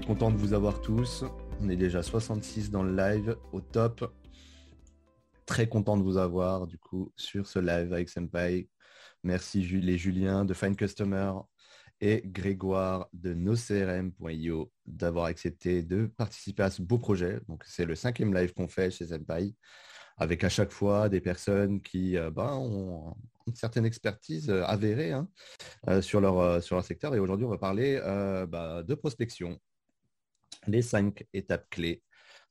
Content de vous avoir tous. On est déjà 66 dans le live, au top. Très content de vous avoir du coup sur ce live avec Senpai. Merci les Juliens de Fine Customer et Grégoire de nocrm.io d'avoir accepté de participer à ce beau projet. Donc c'est le cinquième live qu'on fait chez Senpai avec à chaque fois des personnes qui euh, ben, ont une certaine expertise euh, avérée hein, euh, sur, leur, sur leur secteur. Et aujourd'hui, on va parler bah, de prospection, les cinq étapes clés.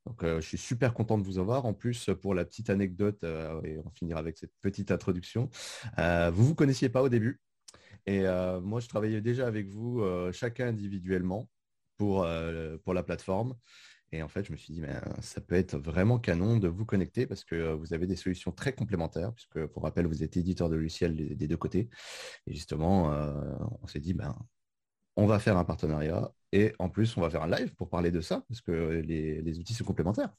Donc, je suis super content de vous avoir. En plus, pour la petite anecdote, et on finira avec cette petite introduction, vous ne vous connaissiez pas au début. Et moi, je travaillais déjà avec vous, chacun individuellement, pour, pour la plateforme. Et en fait, je me suis dit, ça peut être vraiment canon de vous connecter parce que vous avez des solutions très complémentaires, puisque pour rappel, vous êtes éditeur de logiciels des, deux côtés. Et justement, on s'est dit, ben, on va faire un partenariat et en plus, on va faire un live pour parler de ça, parce que les, outils sont complémentaires.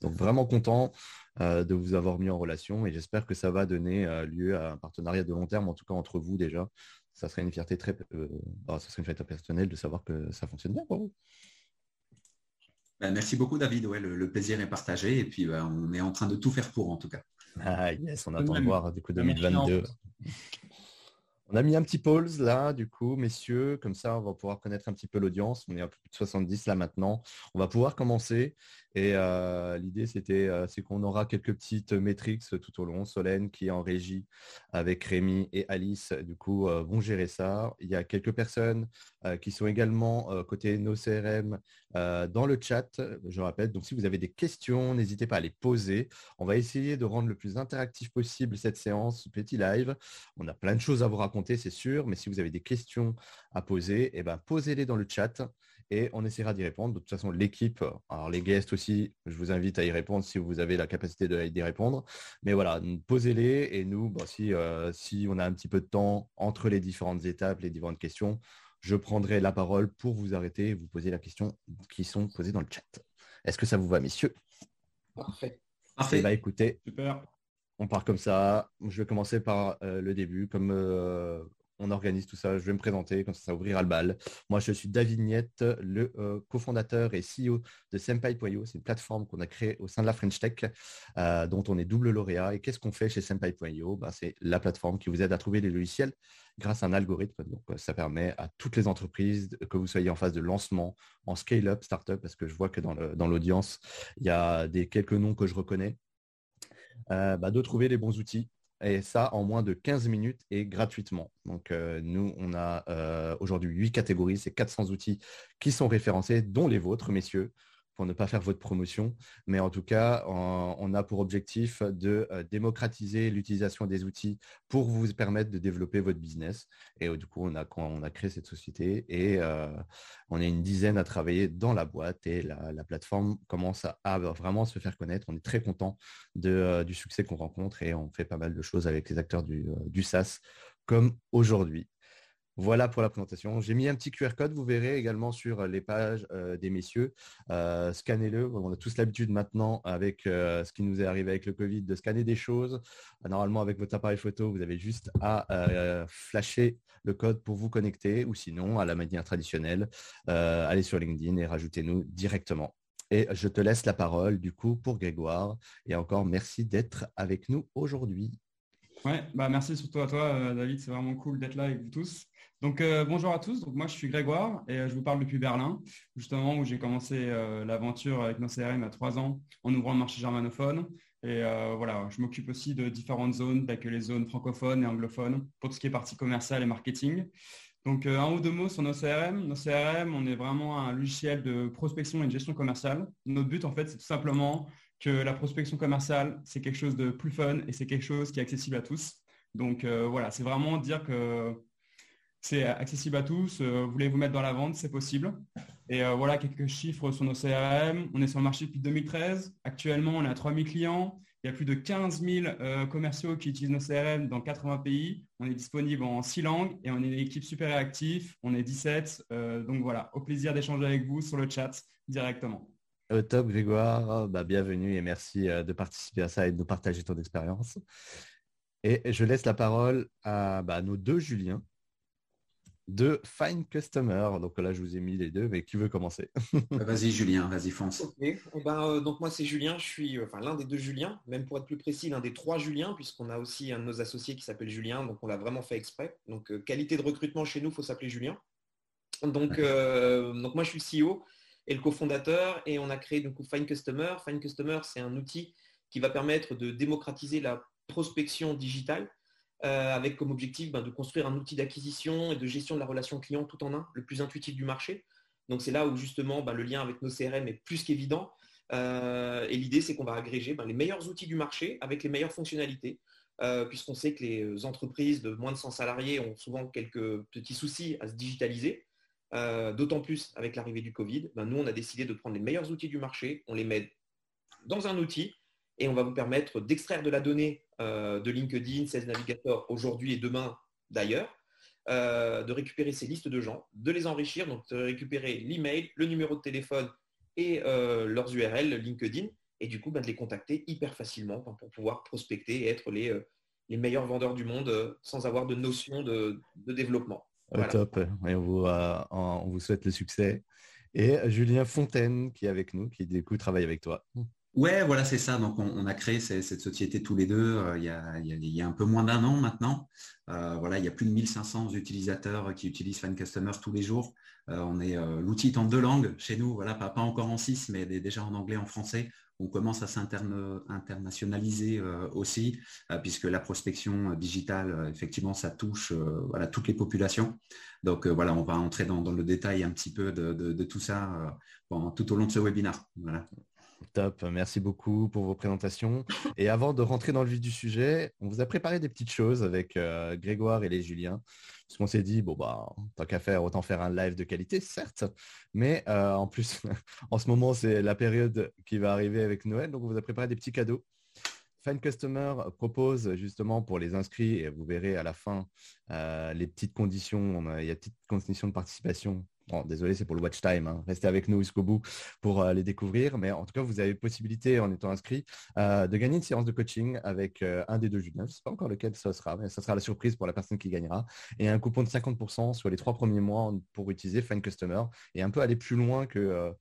Donc vraiment content de vous avoir mis en relation et j'espère que ça va donner lieu à un partenariat de long terme, en tout cas entre vous déjà. Ça serait une fierté très, bah, ça serait une fierté personnelle de savoir que ça fonctionne bien pour vous. Ben, merci beaucoup, David. Ouais, le, plaisir est partagé et puis ben, on est en train de tout faire pour, en tout cas. Ah yes, on attend de voir du coup 2022. On a mis un petit pause là, du coup, messieurs, comme ça, on va pouvoir connaître un petit peu l'audience. On est à plus de 70 là maintenant. On va pouvoir commencer. Et euh, l'idée, c'était, euh, c'est qu'on aura quelques petites métriques tout au long. Solène qui est en régie avec Rémi et Alice, du coup, euh, vont gérer ça. Il y a quelques personnes qui sont également côté nos CRM dans le chat. Je rappelle, donc si vous avez des questions, n'hésitez pas à les poser. On va essayer de rendre le plus interactif possible cette séance, ce petit live. On a plein de choses à vous raconter, c'est sûr, mais si vous avez des questions à poser, eh ben, posez-les dans le chat et on essaiera d'y répondre. De toute façon, l'équipe, alors les guests aussi, je vous invite à y répondre si vous avez la capacité d'y répondre. Mais voilà, posez-les et nous, si, euh, si on a un petit peu de temps entre les différentes étapes, les différentes questions, je prendrai la parole pour vous arrêter et vous poser la question qui sont posées dans le chat. Est-ce que ça vous va, messieurs? Parfait. Parfait. Bah, écoutez, Super. On part comme ça. Je vais commencer par euh, le début. Comme euh, on organise tout ça. Je vais me présenter, comme ça, ça ouvrira le bal. Moi, je suis David Niette, le euh, cofondateur et CEO de Senpai.io. C'est une plateforme qu'on a créée au sein de la French Tech, dont on est double lauréat. Et qu'est-ce qu'on fait chez Senpai.io ben, C'est la plateforme qui vous aide à trouver les logiciels grâce à un algorithme. Donc, ça permet à toutes les entreprises, que vous soyez en phase de lancement, en scale-up, startup, parce que je vois que dans l'audience, il y a des quelques noms que je reconnais. Bah, de trouver les bons outils. Et ça en moins de 15 minutes et gratuitement. Donc euh, nous, on a euh, aujourd'hui 8 catégories, c'est 400 outils qui sont référencés, dont les vôtres, messieurs pour ne pas faire votre promotion. Mais en tout cas, on, a pour objectif de euh, démocratiser l'utilisation des outils pour vous permettre de développer votre business. Et euh, du coup, on a, créé cette société et euh, on est une dizaine à travailler dans la boîte et la, plateforme commence à, vraiment se faire connaître. On est très content du succès qu'on rencontre et on fait pas mal de choses avec les acteurs du SaaS comme aujourd'hui. Voilà pour la présentation. J'ai mis un petit QR code, vous verrez également sur les pages euh, des messieurs. Euh, scannez-le. On a tous l'habitude maintenant, avec euh, ce qui nous est arrivé avec le Covid, de scanner des choses. normalement, avec votre appareil photo, vous avez juste à flasher le code pour vous connecter ou sinon, à la manière traditionnelle, allez sur LinkedIn et rajoutez-nous directement. Et je te laisse la parole du coup pour Grégoire. Et encore merci d'être avec nous aujourd'hui. Ouais, bah merci surtout à toi, David. C'est vraiment cool d'être là avec vous tous. Donc euh, bonjour à tous, moi je suis Grégoire et euh, je vous parle depuis Berlin, justement où j'ai commencé euh, l'aventure avec nos CRM à trois ans en ouvrant le marché germanophone. Et voilà, je m'occupe aussi de différentes zones, telles que les zones francophones et anglophones, pour tout ce qui est partie commerciale et marketing. Donc un ou deux mots sur nos CRM. Nos CRM, on est vraiment un logiciel de prospection et de gestion commerciale. Notre but en fait, c'est tout simplement que la prospection commerciale, c'est quelque chose de plus fun et c'est quelque chose qui est accessible à tous. Donc voilà, c'est vraiment dire que c'est accessible à tous. Euh, vous voulez vous mettre dans la vente, c'est possible. Et euh, voilà quelques chiffres sur nos CRM. On est sur le marché depuis 2013. Actuellement, on a 3000 clients. Il y a plus de 15 000 euh, commerciaux qui utilisent nos CRM dans 80 pays. On est disponible en 6 langues et on est une équipe super réactive. On est 17. donc voilà, au plaisir d'échanger avec vous sur le chat directement. Au top, Grégoire. Bah, bienvenue et merci de participer à ça et de nous partager ton expérience. Et je laisse la parole à bah, nos deux Julien de Fine Customer. Donc là, je vous ai mis les deux, mais qui veut commencer? Bah, Vas-y, Julien, vas-y, fonce. Eh ben, euh, donc moi, c'est Julien. Je suis enfin, l'un des deux Julien, même pour être plus précis, l'un des trois Julien, puisqu'on a aussi un de nos associés qui s'appelle Julien. Donc on l'a vraiment fait exprès. Donc euh, qualité de recrutement chez nous, il faut s'appeler Julien. Donc, euh, donc moi, je suis CEO et le cofondateur, et on a créé donc Fine Customer. Fine Customer, c'est un outil qui va permettre de démocratiser la prospection digitale euh, avec comme objectif ben, de construire un outil d'acquisition et de gestion de la relation client tout en un, le plus intuitif du marché. Donc c'est là où justement ben, le lien avec nos CRM est plus qu'évident. Euh, et l'idée, c'est qu'on va agréger ben, les meilleurs outils du marché avec les meilleures fonctionnalités, euh, puisqu'on sait que les entreprises de moins de 100 salariés ont souvent quelques petits soucis à se digitaliser. D'autant plus avec l'arrivée du Covid, nous, on a décidé de prendre les meilleurs outils du marché, on les met dans un outil et on va vous permettre d'extraire de la donnée euh, de LinkedIn, Sales Navigator aujourd'hui et demain d'ailleurs, euh, de récupérer ces listes de gens, de les enrichir, donc de récupérer l'email, le numéro de téléphone et euh, leurs URL LinkedIn, et du coup ben, de les contacter hyper facilement pour pouvoir prospecter et être les, les meilleurs vendeurs du monde sans avoir de notion de, développement. Top, et on vous, on vous souhaite le succès. Et Julien Fontaine qui est avec nous, qui du coup travaille avec toi. Ouais, voilà, c'est ça. Donc, on, a créé cette, société tous les deux euh, il, y a, un peu moins d'un an maintenant. Euh, voilà, il y a plus de 1500 utilisateurs qui utilisent Fan Customers tous les jours. Euh, on est l'outil en deux langues chez nous, voilà, pas, encore en six, mais déjà en anglais, en français. On commence à s'internationaliser aussi, puisque la prospection digitale, effectivement, ça touche toutes les populations. Donc voilà, on va entrer dans, le détail un petit peu de, tout ça tout au long de ce webinaire. Top, merci beaucoup pour vos présentations. Et avant de rentrer dans le vif du sujet, on vous a préparé des petites choses avec euh, Grégoire et les Juliens. Parce qu'on s'est dit, bon, bah, tant qu'à faire, autant faire un live de qualité, certes. Mais euh, en plus, en ce moment, c'est la période qui va arriver avec Noël. Donc, on vous a préparé des petits cadeaux. Fine Customer propose justement pour les inscrits, et vous verrez à la fin euh, les petites conditions, il y a petites conditions de participation désolé, c'est pour le watch time. Hein. Restez avec nous jusqu'au bout pour euh, les découvrir. Mais en tout cas, vous avez possibilité, en étant inscrit, euh, de gagner une séance de coaching avec un des deux Julien. Je sais pas encore lequel ce sera, mais ça sera la surprise pour la personne qui gagnera. Et un coupon de 50% sur les trois premiers mois pour utiliser Fine Customer et un peu aller plus loin que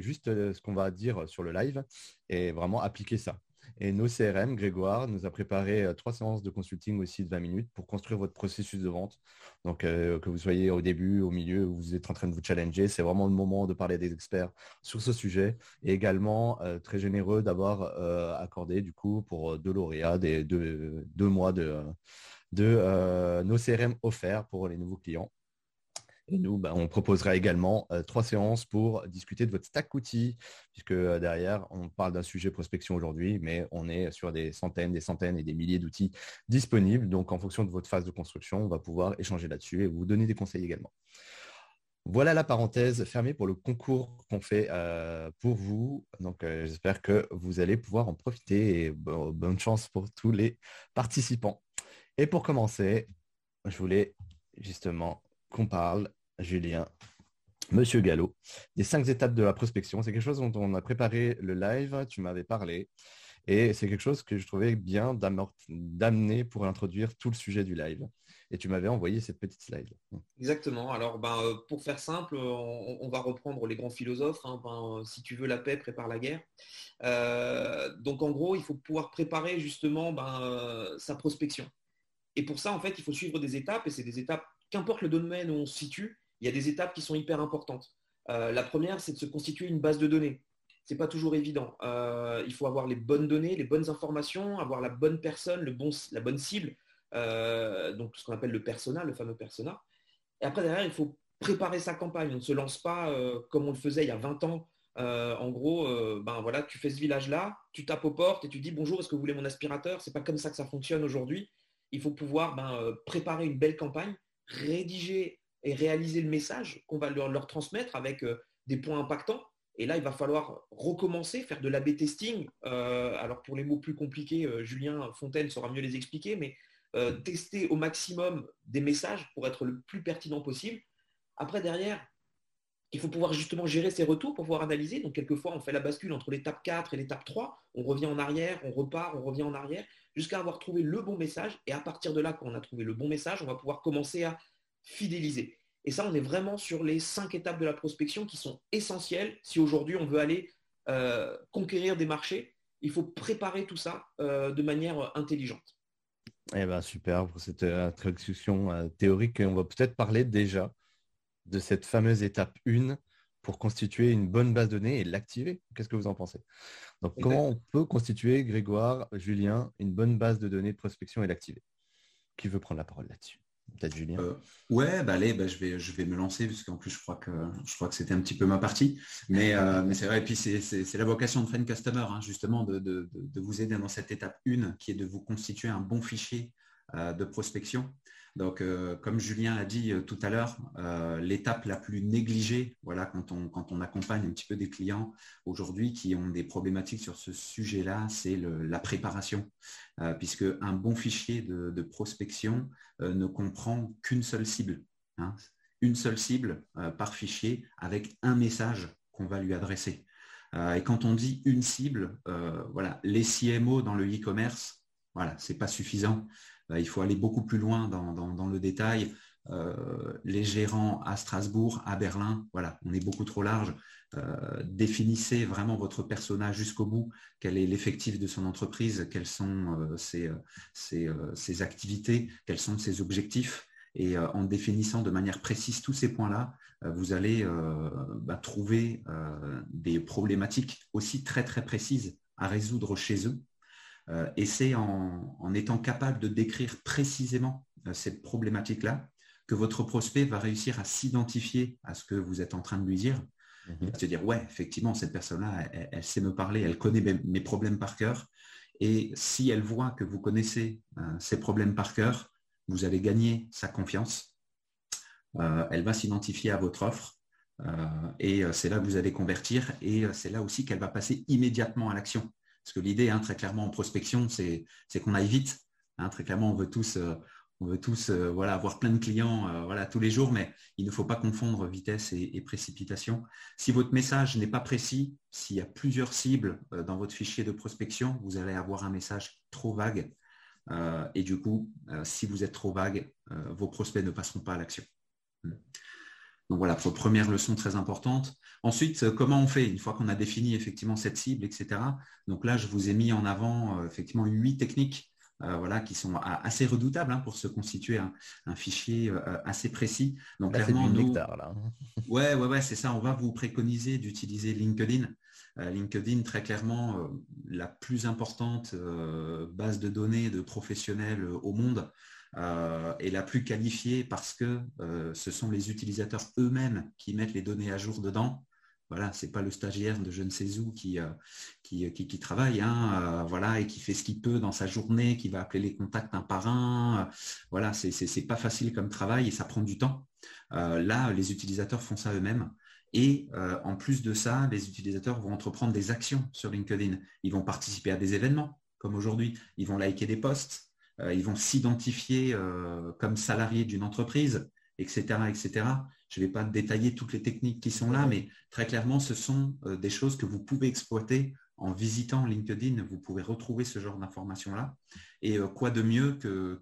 juste ce qu'on va dire sur le live et vraiment appliquer ça. Et nos CRM, Grégoire, nous a préparé euh, trois séances de consulting aussi de 20 minutes pour construire votre processus de vente. Donc, euh, que vous soyez au début, au milieu, où vous êtes en train de vous challenger, c'est vraiment le moment de parler des experts sur ce sujet. Et également, euh, très généreux d'avoir accordé, du coup, pour deux lauréats, deux, mois de nos CRM offerts pour les nouveaux clients. Et nous, bah, on proposera également euh, trois séances pour discuter de votre stack outil, puisque euh, derrière, on parle d'un sujet prospection aujourd'hui, mais on est sur des centaines, des centaines et des milliers d'outils disponibles. Donc, en fonction de votre phase de construction, on va pouvoir échanger là-dessus et vous donner des conseils également. Voilà la parenthèse fermée pour le concours qu'on fait euh, pour vous. Donc, j'espère que vous allez pouvoir en profiter et bonne chance pour tous les participants. Et pour commencer, je voulais justement qu'on parle, Julien, Monsieur Gallo, des cinq étapes de la prospection. C'est quelque chose dont on a préparé le live, tu m'avais parlé, et c'est quelque chose que je trouvais bien d'amener pour introduire tout le sujet du live. Et tu m'avais envoyé cette petite slide. Exactement. Alors, ben, euh, pour faire simple, on, va reprendre les grands philosophes. Hein. Ben, si tu veux la paix, prépare la guerre. Euh, donc, en gros, il faut pouvoir préparer justement ben, euh, sa prospection. Et pour ça, en fait, il faut suivre des étapes, et c'est des étapes qu'importe le domaine où on se situe, il y a des étapes qui sont hyper importantes. Euh, la première, c'est de se constituer une base de données. Ce n'est pas toujours évident. Euh, il faut avoir les bonnes données, les bonnes informations, avoir la bonne personne, le bon, la bonne cible, euh, donc ce qu'on appelle le persona, le fameux persona. Et après, derrière, il faut préparer sa campagne. On ne se lance pas comme on le faisait il y a 20 ans. en gros, ben voilà, tu fais ce village-là, tu tapes aux portes et tu dis bonjour, est-ce que vous voulez mon aspirateur? C'est pas comme ça que ça fonctionne aujourd'hui. Il faut pouvoir ben, préparer une belle campagne rédiger et réaliser le message qu'on va leur, transmettre avec euh, des points impactants. Et là, il va falloir recommencer, faire de l'A-B testing. Euh, alors pour les mots plus compliqués, euh, Julien Fontaine saura mieux les expliquer, mais tester au maximum des messages pour être le plus pertinent possible. Après, derrière, il faut pouvoir justement gérer ces retours pour pouvoir analyser. Donc, quelquefois, on fait la bascule entre l'étape 4 et l'étape 3. On revient en arrière, on repart, on revient en arrière jusqu'à avoir trouvé le bon message. Et à partir de là, quand on a trouvé le bon message, on va pouvoir commencer à fidéliser. Et ça, on est vraiment sur les cinq étapes de la prospection qui sont essentielles si aujourd'hui on veut aller euh, conquérir des marchés. Il faut préparer tout ça euh, de manière intelligente. Eh ben, super pour cette introduction théorique. On va peut-être parler déjà de cette fameuse étape 1 pour constituer une bonne base de données et l'activer. Qu'est-ce que vous en pensez? Donc, comment on peut constituer, Grégoire, Julien, une bonne base de données de prospection et l'activer? Qui veut prendre la parole là-dessus? Peut-être Julien. Euh, ouais, bah allez, bah, je, vais, je vais me lancer, parce qu'en plus, je crois que, je crois que c'était un petit peu ma partie. Mais, euh, mais c'est vrai, et puis c'est la vocation de Friend Customer, hein, justement, de, de, vous aider dans cette étape 1, qui est de vous constituer un bon fichier euh, de prospection. Donc, euh, comme Julien a dit euh, tout à l'heure, euh, l'étape la plus négligée, voilà, quand on, accompagne un petit peu des clients aujourd'hui qui ont des problématiques sur ce sujet-là, c'est la préparation, puisque un bon fichier de, prospection ne comprend qu'une seule cible, hein. une seule cible par fichier avec un message qu'on va lui adresser. et quand on dit une cible, voilà, les CMO dans le e-commerce, voilà, c'est pas suffisant. Euh, il faut aller beaucoup plus loin dans, le détail. Euh, les gérants à Strasbourg, à Berlin, voilà, on est beaucoup trop large. Euh, définissez vraiment votre personnage jusqu'au bout, quel est l'effectif de son entreprise, quelles sont ses, activités, quels sont ses objectifs? Et en définissant de manière précise tous ces points-là, vous allez bah, trouver des problématiques aussi très très précises à résoudre chez eux et c'est en, étant capable de décrire précisément euh, cette problématique-là que votre prospect va réussir à s'identifier à ce que vous êtes en train de lui dire. Il va se dire, ouais, effectivement, cette personne-là, elle, sait me parler, elle connaît mes, problèmes par cœur. Et si elle voit que vous connaissez euh, ces problèmes par cœur, vous allez gagner sa confiance. elle va s'identifier à votre offre. et c'est là que vous allez convertir. Et c'est là aussi qu'elle va passer immédiatement à l'action. Parce que l'idée, hein, très clairement, en prospection, c'est qu'on aille vite. Hein. très clairement, on veut tous, euh, euh, avoir plein de clients euh, tous les jours, mais il ne faut pas confondre vitesse et, précipitation. Si votre message n'est pas précis, s'il y a plusieurs cibles dans votre fichier de prospection, vous allez avoir un message trop vague. et du coup, si vous êtes trop vague, vos prospects ne passeront pas à l'action. Donc voilà, première leçon très importante. Ensuite, euh, comment on fait une fois qu'on a défini effectivement cette cible, etc. Donc là, je vous ai mis en avant euh, effectivement huit techniques euh, voilà, qui sont assez redoutables hein, pour se constituer un, fichier assez précis. Donc clairement, nous... là. ouais, ouais, ouais, c'est ça. On va vous préconiser d'utiliser LinkedIn. LinkedIn, très clairement, la plus importante base de données de professionnels au monde. Euh, est la plus qualifiée parce que euh, ce sont les utilisateurs eux-mêmes qui mettent les données à jour dedans. Voilà, c'est pas le stagiaire de je ne sais où qui, euh, qui, qui, travaille, hein, voilà, et qui fait ce qu'il peut dans sa journée, qui va appeler les contacts un par un. voilà, c'est, pas facile comme travail et ça prend du temps. là, les utilisateurs font ça eux-mêmes. Et en plus de ça, les utilisateurs vont entreprendre des actions sur LinkedIn. Ils vont participer à des événements, comme aujourd'hui. Ils vont liker des posts. Euh, ils vont s'identifier euh, comme salariés d'une entreprise, etc., etc. Je ne vais pas détailler toutes les techniques qui sont là, mais très clairement, ce sont euh, des choses que vous pouvez exploiter en visitant LinkedIn. Vous pouvez retrouver ce genre d'informations-là. Et quoi de mieux que,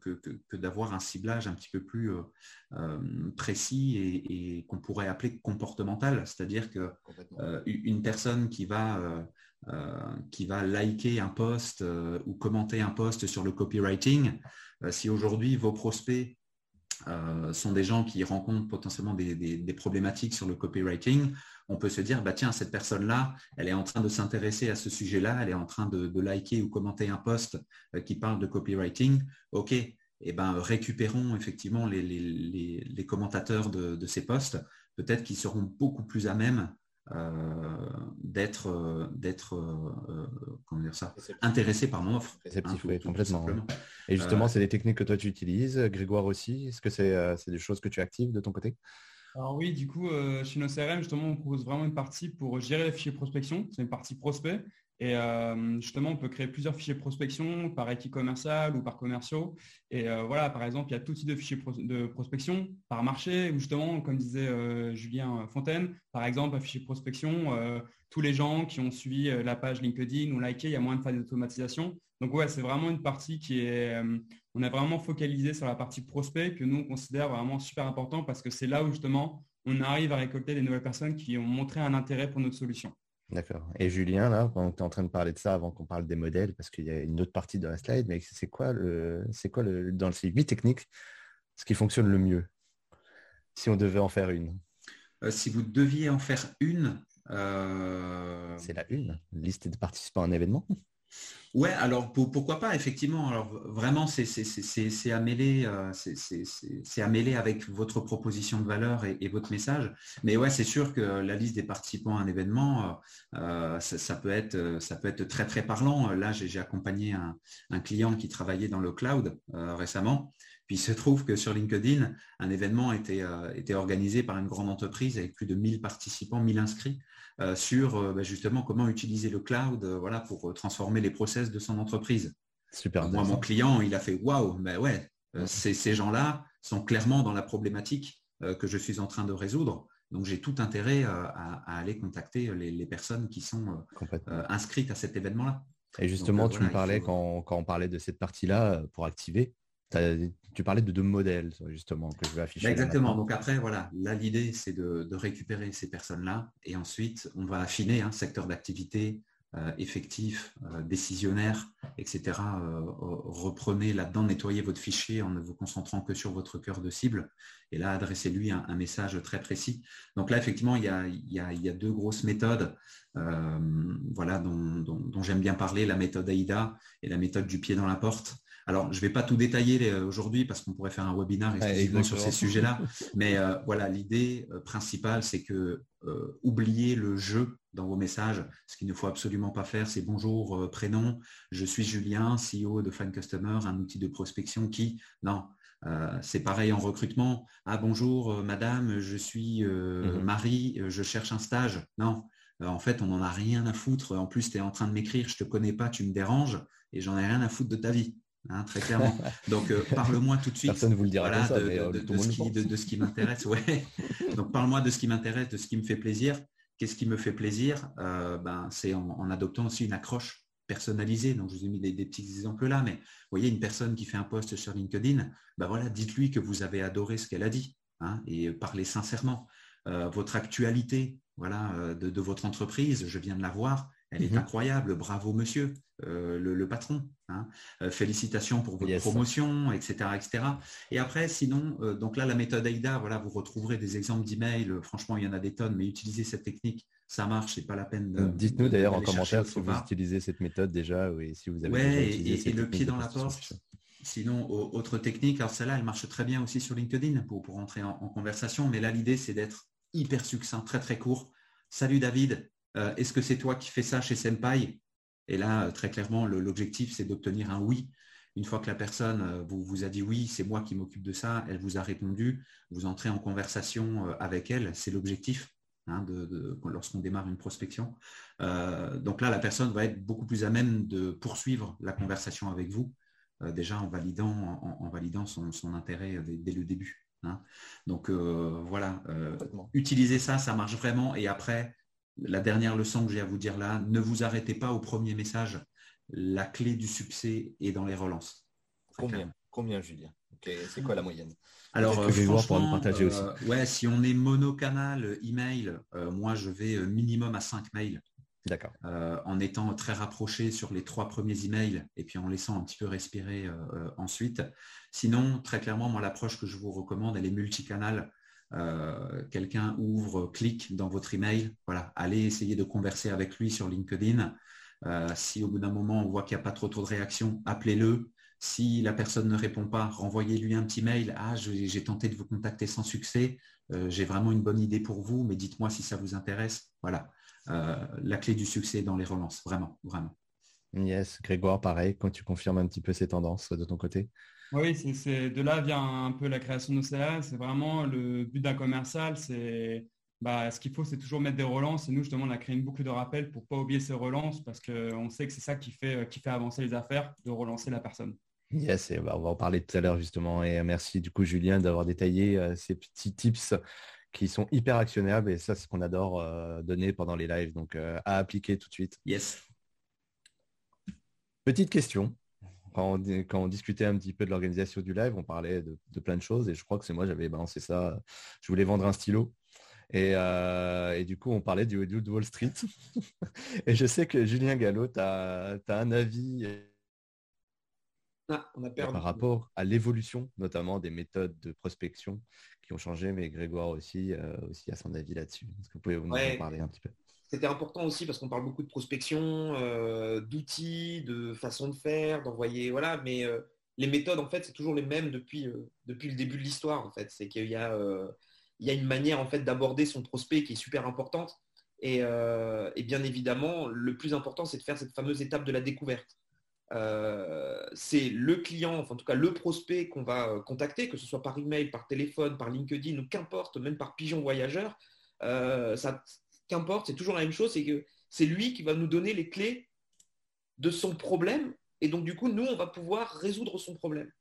d'avoir un ciblage un petit peu plus précis et, qu'on pourrait appeler comportemental, c'est-à-dire qu'une personne qui va qui va liker un post euh, ou commenter un post sur le copywriting, euh, si aujourd'hui vos prospects sont des gens qui rencontrent potentiellement des, problématiques sur le copywriting, on peut se dire, bah tiens, cette personne-là, elle est en train de s'intéresser à ce sujet-là, elle est en train de, liker ou commenter un post qui parle de copywriting. OK, et eh ben, récupérons effectivement les, commentateurs de, de, ces posts. Peut-être qu'ils seront beaucoup plus à même euh, d'être euh, d'être euh, comment dire ça intéressé par mon offre hein, complètement et justement c'est des techniques que toi tu utilises Grégoire aussi? Est-ce que c'est des choses que tu actives de ton côté? Alors oui, du coup, chez nos CRM, justement, on propose vraiment une partie pour gérer les fichiers prospection. C'est une partie prospect. Et euh, justement, on peut créer plusieurs fichiers prospection par équipe commerciale ou par commerciaux. Et euh, voilà, par exemple, il y a tout type de fichiers de prospection par marché, ou justement, comme disait euh, Julien Fontaine, par exemple, un fichier prospection, tous les gens qui ont suivi la page LinkedIn ou liké, il y a moins de faire des automatisations. Donc ouais, c'est vraiment une partie qui est on a vraiment focalisé sur la partie prospect que nous, on considère vraiment super important parce que c'est là où justement, on arrive à récolter des nouvelles personnes qui ont montré un intérêt pour notre solution. D'accord. Et Julien, là, quand tu es en train de parler de ça avant qu'on parle des modèles, parce qu'il y a une autre partie de la slide, mais c'est quoi le c'est quoi le dans ces huit techniques ce qui fonctionne le mieux si on devait en faire une? Euh, Si vous deviez en faire une, euh, c'est la une, liste de participants à un événement. Ouais, alors pourquoi pas, effectivement. Alors vraiment, c'est à mêler, euh, avec votre proposition de valeur et, votre message. Mais ouais, c'est sûr que la liste des participants à un événement, euh, ça, peut être, ça peut être très très parlant. Là, j'ai accompagné un, client qui travaillait dans le cloud euh, récemment. Puis il se trouve que sur LinkedIn, un événement était, était organisé par une grande entreprise avec plus de 1000 participants, 1000 inscrits. Euh, sur euh, bah, justement comment utiliser le cloud euh, voilà, pour transformer les process de son entreprise. Super. Moi, mon client, il a fait waouh, mais ouais, ces gens-là sont clairement dans la problématique que je suis en train de résoudre. Donc j'ai tout intérêt à, aller contacter les, personnes qui sont inscrites à cet événement-là. Et justement, tu me parlais quand, quand, on parlait de cette partie-là pour activer, tu parlais de deux modèles, justement, que je vais afficher. exactement. Donc après, voilà, là, l'idée, c'est de, récupérer ces personnes-là et ensuite, on va affiner un hein, secteur d'activité, euh, effectif, euh, décisionnaire, etc. Euh, reprenez là-dedans, nettoyez votre fichier en ne vous concentrant que sur votre cœur de cible. Et là, adressez-lui un, message très précis. Donc là, effectivement, il y a, deux grosses méthodes voilà, dont j'aime bien parler, la méthode AIDA et la méthode du pied dans la porte. Alors, je ne vais pas tout détailler aujourd'hui parce qu'on pourrait faire un webinaire exclusivement sur ces sujets-là. Mais euh, voilà, l'idée euh, principale, c'est que euh, oubliez le jeu dans vos messages. Ce qu'il ne faut absolument pas faire, c'est bonjour, prénom, je suis Julien, CEO de Fan Customer, un outil de prospection qui, non, c'est pareil en recrutement. Ah bonjour madame, je suis mm-hmm. Marie, je cherche un stage. Non, en fait, on n'en a rien à foutre. En plus, tu es en train de m'écrire, je ne te connais pas, tu me déranges et j'en ai rien à foutre de ta vie. Hein, très clairement. Donc, euh, parle-moi tout de suite. Personne vous le dira de, ce qui, m'intéresse. Ouais. Donc, parle-moi de ce qui m'intéresse, de ce qui me fait plaisir. Qu'est-ce qui me fait plaisir? Euh, ben, C'est en, adoptant aussi une accroche personnalisée. Donc, je vous ai mis des, petits exemples là, mais vous voyez, une personne qui fait un post sur LinkedIn, ben voilà, dites-lui que vous avez adoré ce qu'elle a dit hein, et parlez sincèrement. Euh, votre actualité voilà, de, votre entreprise, je viens de la voir, elle est mhm. incroyable, bravo monsieur, euh, le, patron. Hein. Euh, félicitations pour votre promotion, etc., etc. Et après, sinon, euh, donc là, la méthode AIDA, voilà, vous retrouverez des exemples d'emails. Franchement, il y en a des tonnes, mais utilisez cette technique, ça marche, c'est pas la peine de. Dites-nous d'ailleurs en commentaire si vous utilisez cette méthode déjà ou si vous avez déjà utilisé et, le pied dans la porte. Sinon, autre technique, alors celle-là, elle marche très bien aussi sur LinkedIn pour, pour entrer en, en conversation, mais là, l'idée, c'est d'être hyper succinct, très très court. Salut David, euh, est-ce que c'est toi qui fais ça chez Senpai? Et là, très clairement, l'objectif, c'est d'obtenir un oui. Une fois que la personne euh, vous, a dit oui, c'est moi qui m'occupe de ça, elle vous a répondu, vous entrez en conversation euh, avec elle, c'est l'objectif. Hein, lorsqu'on démarre une prospection. donc là, la personne va être beaucoup plus à même de poursuivre la conversation avec vous, déjà en validant, en, validant son, intérêt dès, le début. Hein. Donc voilà, utilisez ça, ça marche vraiment. Et après, la dernière leçon que j'ai à vous dire là, ne vous arrêtez pas au premier message. La clé du succès est dans les relances. Combien Combien, Julien? C'est quoi la moyenne? Alors, euh, franchement, partager aussi. Euh, ouais, si on est monocanal email, euh, moi je vais minimum à 5 mails. D'accord. en étant très rapproché sur les trois premiers emails et puis en laissant un petit peu respirer ensuite. Sinon, très clairement, moi l'approche que je vous recommande, elle est multicanal. Euh, quelqu'un ouvre, clique dans votre email, voilà, allez essayer de converser avec lui sur LinkedIn. Euh, si au bout d'un moment on voit qu'il n'y a pas trop, trop de réactions, appelez-le. Si la personne ne répond pas, renvoyez-lui un petit mail. Ah, j'ai tenté de vous contacter sans succès. Euh, j'ai vraiment une bonne idée pour vous, mais dites-moi si ça vous intéresse. Voilà. la clé du succès dans les relances, vraiment, vraiment. Yes, Grégoire, pareil, quand tu confirmes un petit peu ces tendances de ton côté. Oui, c'est de là vient un peu la création de nos C'est vraiment le but d'un commercial. C'est bah, ce qu'il faut, c'est toujours mettre des relances. Et nous, justement, on a créé une boucle de rappel pour ne pas oublier ces relances parce qu'on sait que c'est ça qui fait, qui fait avancer les affaires, de relancer la personne. Yes, on va en parler tout à l'heure justement. Et merci du coup, Julien, d'avoir détaillé euh, ces petits tips qui sont hyper actionnables. Et ça, c'est ce qu'on adore euh, donner pendant les lives. Donc, euh, à appliquer tout de suite. Yes. Petite question quand on, discutait un petit peu de l'organisation du live, on parlait de, plein de choses et je crois que c'est moi, j'avais balancé ça. Je voulais vendre un stylo. Et, euh, du coup, on parlait du, de Wall Street. et je sais que Julien Gallo, tu as, un avis ah, on a par rapport à l'évolution, notamment des méthodes de prospection qui ont changé, mais Grégoire aussi, euh, aussi a son avis là-dessus. Est-ce que vous pouvez nous en parler un petit peu? C'était important aussi parce qu'on parle beaucoup de prospection, euh, d'outils, de façon de faire, d'envoyer, voilà, mais euh, les méthodes, en fait, c'est toujours les mêmes depuis, euh, depuis le début de l'histoire, en fait. C'est qu'il y, a, il y a une manière, en fait, d'aborder son prospect qui est super importante. Et, et, bien évidemment, le plus important, c'est de faire cette fameuse étape de la découverte. c'est le client, enfin, en tout cas le prospect qu'on va contacter, que ce soit par email, par téléphone, par LinkedIn ou qu'importe, même par pigeon voyageur. ça, qu'importe, c'est toujours la même chose, c'est que c'est lui qui va nous donner les clés de son problème. Et donc, du coup, nous, on va pouvoir résoudre son problème.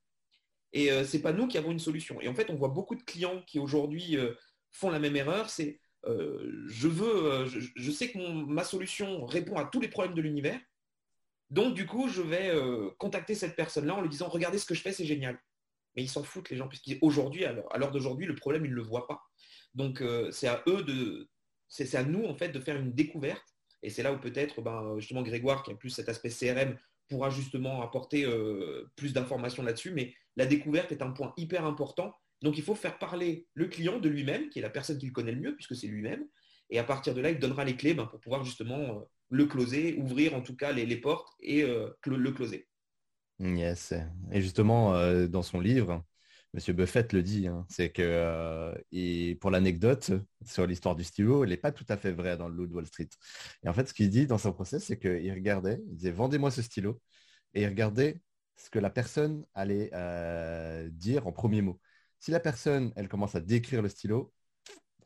Et euh, c'est pas nous qui avons une solution. Et en fait, on voit beaucoup de clients qui aujourd'hui euh, font la même erreur. C'est euh, je veux, je, sais que ma solution répond à tous les problèmes de l'univers. Donc, du coup, je vais contacter cette personne-là en lui disant regardez ce que je fais, c'est génial. Mais ils s'en foutent, les gens, puisqu'aujourd'hui, à l'heure d'aujourd'hui, le problème, ils ne le voient pas. Donc, c'est à eux de, c'est à nous en fait de faire une découverte. Et c'est là où peut-être ben, justement Grégoire, qui a plus cet aspect CRM, pourra justement apporter euh, plus d'informations là-dessus. Mais la découverte est un point hyper important. Donc il faut faire parler le client de lui-même, qui est la personne qui le connaît le mieux, puisque c'est lui-même. Et à partir de là, il donnera les clés ben, pour pouvoir justement euh, le closer, ouvrir en tout cas les, portes et euh, le closer. Yes. Et justement, dans son livre, Monsieur Buffett le dit, hein, c'est que, euh, et pour l'anecdote sur l'histoire du stylo, elle n'est pas tout à fait vraie dans le loup de Wall Street. Et en fait, ce qu'il dit dans son process, c'est qu'il regardait, il disait vendez-moi ce stylo, et il regardait ce que la personne allait euh, dire en premier mot. Si la personne, elle commence à décrire le stylo,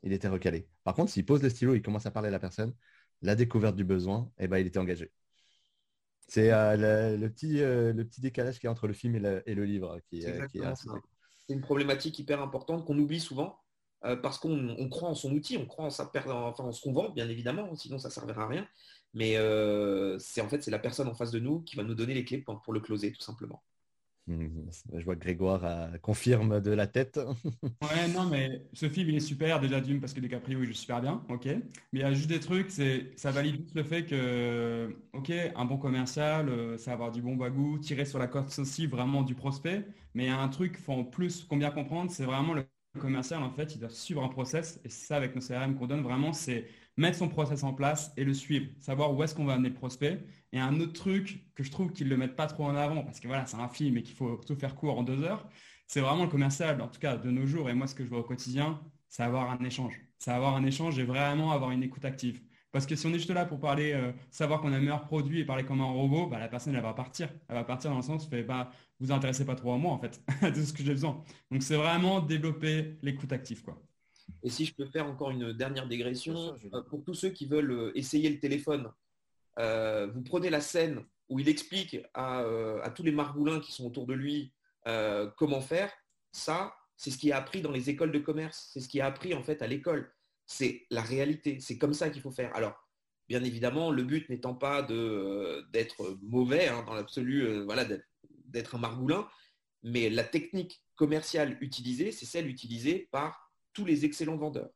il était recalé. Par contre, s'il pose le stylo, il commence à parler à la personne, la découverte du besoin, et eh ben, il était engagé. C'est euh, le, petit, le petit décalage qui est entre le film et, le livre qui, qui est c'est une problématique hyper importante qu'on oublie souvent euh, parce qu'on croit en son outil, on croit en, sa enfin, en ce qu'on vend, bien évidemment, sinon ça ne servira à rien. Mais euh, c'est en fait c'est la personne en face de nous qui va nous donner les clés pour, le closer, tout simplement. Je vois que Grégoire confirme de la tête. ouais, non, mais ce film, il est super, déjà d'une, parce que DiCaprio, il joue super bien, ok. Mais il y a juste des trucs, c'est, ça valide juste le fait que, ok, un bon commercial, euh, avoir du bon bagou, tirer sur la corde aussi vraiment du prospect. Mais il y a un truc, faut en plus qu'on bien comprendre, c'est vraiment le commercial, en fait, il doit suivre un process. Et ça, avec nos CRM qu'on donne vraiment, c'est mettre son process en place et le suivre, savoir où est-ce qu'on va amener le prospect. Et un autre truc que je trouve qu'ils ne le mettent pas trop en avant, parce que voilà, c'est un film et qu'il faut tout faire court en deux heures, c'est vraiment le commercial, en tout cas de nos jours, et moi ce que je vois au quotidien, c'est avoir un échange. C'est avoir un échange et vraiment avoir une écoute active. Parce que si on est juste là pour parler, euh, savoir qu'on a un meilleur produit et parler comme un robot, bah, la personne, elle va partir. Elle va partir dans le sens, fait, bah, vous intéressez pas trop à moi, en fait, de ce que j'ai besoin. Donc, c'est vraiment développer l'écoute active, quoi. Et si je peux faire encore une dernière dégression, euh, pour tous ceux qui veulent euh, essayer le téléphone, euh, vous prenez la scène où il explique à, tous les margoulins qui sont autour de lui comment faire. Ça, c'est ce qui est appris dans les écoles de commerce. C'est ce qui est appris en fait à l'école. C'est la réalité. C'est comme ça qu'il faut faire. Alors, bien évidemment, le but n'étant pas d'être mauvais hein, dans l'absolu, voilà, d'être un margoulin, mais la technique commerciale utilisée, c'est celle utilisée par tous les excellents vendeurs.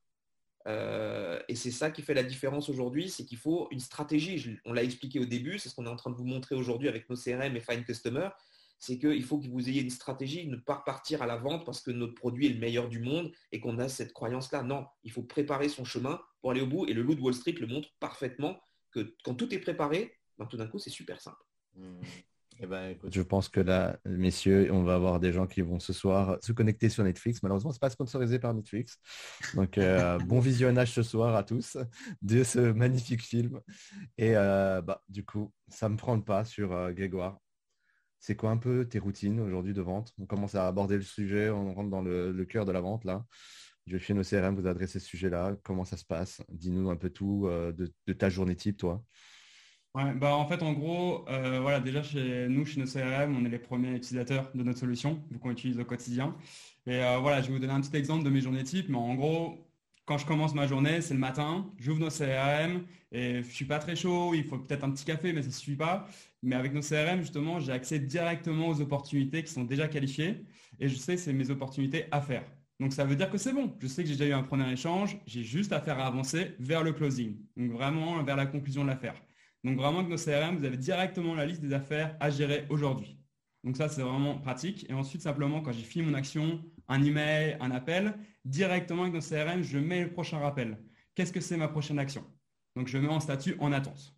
Euh, et c'est ça qui fait la différence aujourd'hui, c'est qu'il faut une stratégie. On l'a expliqué au début, c'est ce qu'on est en train de vous montrer aujourd'hui avec nos CRM et Fine Customer, c'est qu'il faut que vous ayez une stratégie, ne pas partir à la vente parce que notre produit est le meilleur du monde et qu'on a cette croyance-là. Non, il faut préparer son chemin pour aller au bout. Et le loup de Wall Street le montre parfaitement que quand tout est préparé, ben, tout d'un coup, c'est super simple. Mmh. Eh ben, je pense que là, messieurs, on va avoir des gens qui vont ce soir se connecter sur Netflix. Malheureusement, ce n'est pas sponsorisé par Netflix. Donc, euh, bon visionnage ce soir à tous de ce magnifique film. Et euh, bah, du coup, ça me prend le pas sur euh, Grégoire. C'est quoi un peu tes routines aujourd'hui de vente? On commence à aborder le sujet, on rentre dans le, cœur de la vente là. Je vais nos CRM, vous adresser ce sujet-là. Comment ça se passe? Dis-nous un peu tout de ta journée type, toi. Bah en fait, en gros, euh, voilà, déjà chez nous, chez nos CRM, on est les premiers utilisateurs de notre solution, vu qu'on utilise au quotidien. Et euh, voilà, je vais vous donner un petit exemple de mes journées types, mais en gros, quand je commence ma journée, c'est le matin, j'ouvre nos CRM et je suis pas très chaud, il faut peut-être un petit café, mais ça suffit pas. Mais avec nos CRM, justement, j'ai accès directement aux opportunités qui sont déjà qualifiées et je sais que c'est mes opportunités à faire. Donc ça veut dire que c'est bon. Je sais que j'ai déjà eu un premier échange, j'ai juste à faire avancer vers le closing. Donc vraiment vers la conclusion de l'affaire. Donc vraiment avec nos CRM, vous avez directement la liste des affaires à gérer aujourd'hui. Donc ça, c'est vraiment pratique. Et ensuite, simplement, quand j'ai fini mon action, un email, un appel, directement avec nos CRM, je mets le prochain rappel. Qu'est-ce que c'est ma prochaine action? Donc je mets en statut en attente.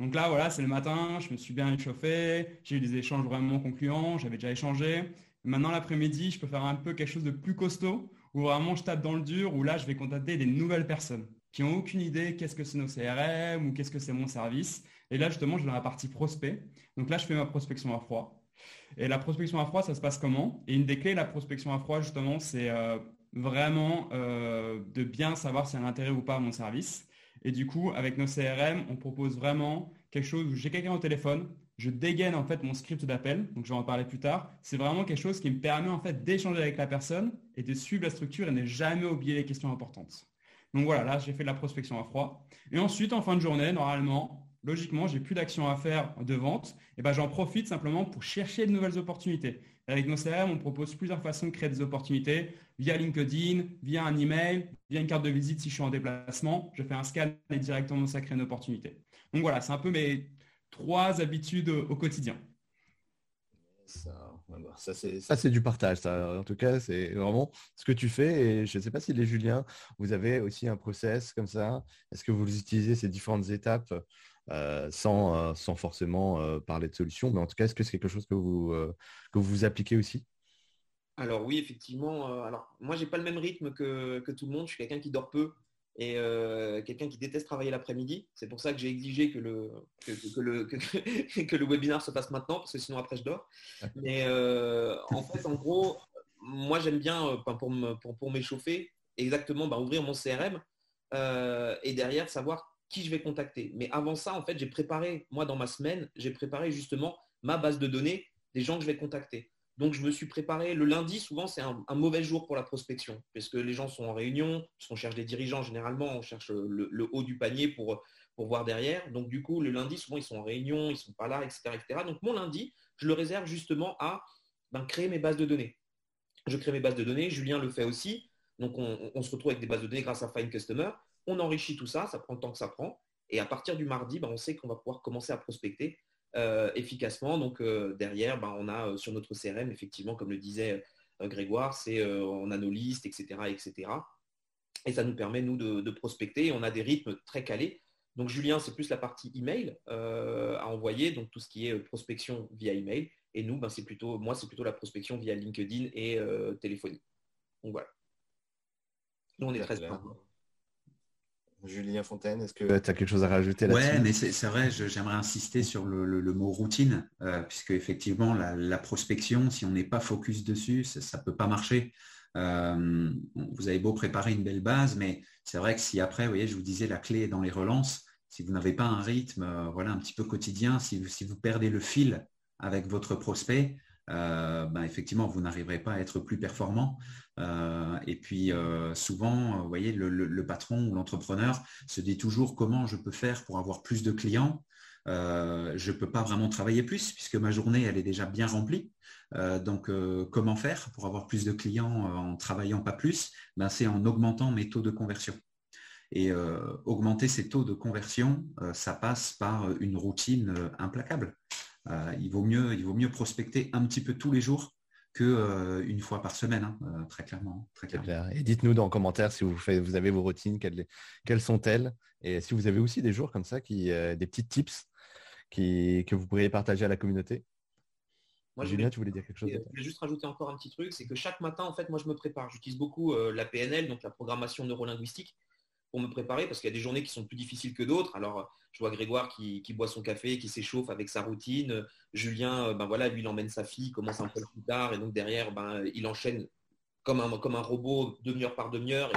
Donc là, voilà, c'est le matin, je me suis bien échauffé, j'ai eu des échanges vraiment concluants, j'avais déjà échangé. Maintenant, l'après-midi, je peux faire un peu quelque chose de plus costaud, où vraiment je tape dans le dur, où là, je vais contacter des nouvelles personnes qui n'ont aucune idée qu'est-ce que c'est nos CRM ou qu'est-ce que c'est mon service. Et là, justement, je dans la partie prospect. Donc là, je fais ma prospection à froid. Et la prospection à froid, ça se passe comment? Et une des clés de la prospection à froid, justement, c'est euh, vraiment euh, de bien savoir s'il y a un intérêt ou pas à mon service. Et du coup, avec nos CRM, on propose vraiment quelque chose où j'ai quelqu'un au téléphone, je dégaine en fait mon script d'appel, donc je vais en parler plus tard. C'est vraiment quelque chose qui me permet en fait d'échanger avec la personne et de suivre la structure et ne jamais oublier les questions importantes. Donc voilà, là j'ai fait de la prospection à froid. Et ensuite, en fin de journée, normalement, logiquement, j'ai plus d'action à faire de vente. Et ben j'en profite simplement pour chercher de nouvelles opportunités. Avec nos CRM, on propose plusieurs façons de créer des opportunités via LinkedIn, via un email, via une carte de visite si je suis en déplacement. Je fais un scan et directement ça crée une opportunité. Donc voilà, c'est un peu mes trois habitudes au quotidien. Ça, c'est du partage. En tout cas, c'est vraiment ce que tu fais. Et je ne sais pas si les Juliens, vous avez aussi un process comme ça. Est-ce que vous utilisez ces différentes étapes euh, sans, euh, sans, forcément euh, parler de solutions Mais en tout cas, est-ce que c'est quelque chose que vous, que vous appliquez aussi? Alors oui, effectivement. alors moi, j'ai pas le même rythme que, que, tout le monde. Je suis quelqu'un qui dort peu et euh, quelqu'un qui déteste travailler l'après-midi. C'est pour ça que j'ai exigé que le, que, le, que, le webinaire se fasse maintenant, parce que sinon après je dors. Mais euh, en fait, en gros, moi j'aime bien, euh, pour, pour, m'échauffer, exactement bah, ouvrir mon CRM et derrière savoir qui je vais contacter. Mais avant ça, en fait, j'ai préparé, moi dans ma semaine, j'ai préparé justement ma base de données des gens que je vais contacter. Donc, je me suis préparé. Le lundi, souvent, c'est un, mauvais jour pour la prospection, parce que les gens sont en réunion, on cherche des dirigeants généralement, on cherche le, haut du panier pour, voir derrière. Donc, du coup, le lundi, souvent, ils sont en réunion, ils ne sont pas là, etc.. Donc, mon lundi, je le réserve justement à ben, créer mes bases de données. Je crée mes bases de données, Julien le fait aussi. Donc, on, se retrouve avec des bases de données grâce à Find Customer. On enrichit tout ça, ça prend le temps que ça prend. Et à partir du mardi, ben, on sait qu'on va pouvoir commencer à prospecter efficacement. Donc euh, derrière, ben, on a euh, sur notre CRM, effectivement, comme le disait Grégoire, c'est on a nos listes, etc., etc. Et ça nous permet, nous, de, prospecter. On a des rythmes très calés. Donc Julien, c'est plus la partie email à envoyer, donc tout ce qui est prospection via email. Et nous, ben, c'est plutôt, moi, c'est plutôt la prospection via LinkedIn et téléphonie. Donc voilà. Nous, on est très Julien Fontaine, est-ce que tu as quelque chose à rajouter là-dessus? Oui, mais c'est vrai, j'aimerais insister sur le, mot routine, euh, puisque effectivement, la, prospection, si on n'est pas focus dessus, ça ne peut pas marcher. Euh, vous avez beau préparer une belle base, mais c'est vrai que si après, vous voyez, je vous disais, la clé est dans les relances. Si vous n'avez pas un rythme euh, voilà, un petit peu quotidien, si, si vous perdez le fil avec votre prospect, ben, effectivement, vous n'arriverez pas à être plus performant. Euh, et puis, euh, souvent, vous voyez, le, patron ou l'entrepreneur se dit toujours comment je peux faire pour avoir plus de clients. je ne peux pas vraiment travailler plus puisque ma journée, elle est déjà bien remplie. donc, comment faire pour avoir plus de clients en travaillant pas plus? Ben, C'est en augmentant mes taux de conversion. Et augmenter ces taux de conversion, ça passe par une routine implacable. Euh, il, vaut mieux, il vaut mieux prospecter un petit peu tous les jours que euh, une fois par semaine, hein, euh, très clairement. Très Et dites-nous dans les commentaires si vous, faites, vous avez vos routines, quelles, sont-elles, et si vous avez aussi des jours comme ça, qui, des petits tips qui, que vous pourriez partager à la communauté? Moi, Julien, tu voulais dire quelque chose Je vais juste rajouter encore un petit truc, c'est que chaque matin, en fait, moi, je me prépare. J'utilise beaucoup la PNL, donc la programmation neurolinguistique pour me préparer parce qu'il y a des journées qui sont plus difficiles que d'autres. Alors, je vois Grégoire qui, boit son café, qui s'échauffe avec sa routine. Julien, euh, ben voilà, lui, il emmène sa fille, commence un peu plus tard et donc derrière, ben, il enchaîne comme un, comme un robot demi-heure par demi-heure.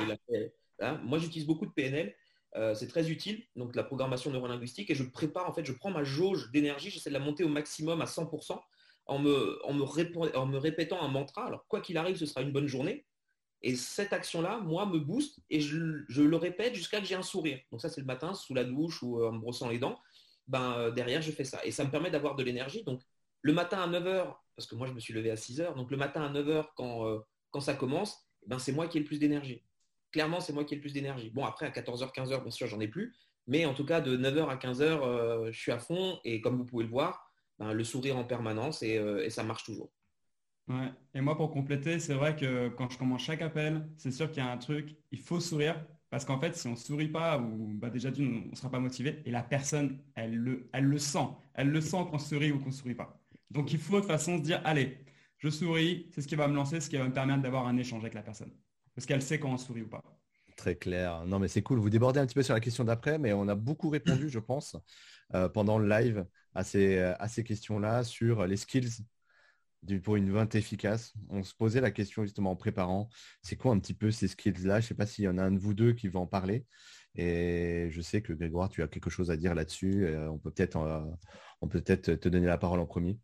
Moi, j'utilise beaucoup de PNL. Euh, c'est très utile, donc la programmation neurolinguistique, et je prépare, en fait, je prends ma jauge d'énergie, j'essaie de la monter au maximum à 100% en me, en me, en me répétant un mantra. Alors, quoi qu'il arrive, ce sera une bonne journée. Et cette action-là, moi, me booste et je, le répète jusqu'à que j'ai un sourire. Donc ça, c'est le matin, sous la douche ou euh, en me brossant les dents. ben, derrière, je fais ça. Et ça me permet d'avoir de l'énergie. Donc, le matin à 9h, parce que moi, je me suis levé à 6h, donc le matin à 9h, quand, quand ça commence, ben, c'est moi qui ai le plus d'énergie. Clairement, c'est moi qui ai le plus d'énergie. Bon, après, à 14h, 15h, bien sûr, j'en ai plus. Mais en tout cas, de 9h à 15h, je suis à fond. Et comme vous pouvez le voir, ben, le sourire en permanence et ça marche toujours. Ouais. Et moi, pour compléter, c'est vrai que quand je commence chaque appel, c'est sûr qu'il y a un truc, il faut sourire. Parce qu'en fait, si on ne sourit pas, ou bah déjà d'une, on ne sera pas motivé. Et la personne, elle le, elle le sent. Elle le sent qu'on sourit ou qu'on ne sourit pas. Donc il faut de toute façon se dire, allez, je souris, c'est ce qui va me lancer, ce qui va me permettre d'avoir un échange avec la personne. Parce qu'elle sait quand on sourit ou pas. Très clair. Non, mais c'est cool. Vous débordez un petit peu sur la question d'après, mais on a beaucoup répondu, je pense, euh, pendant le live à ces, à ces questions-là sur les skills pour une vente efficace. On se posait la question justement en préparant, c'est quoi un petit peu ces skills-là? Je ne sais pas s'il y en a un de vous deux qui va en parler. Et je sais que Grégoire, tu as quelque chose à dire là-dessus. Euh, on peut peut-être euh, on peut peut-être te donner la parole en premier.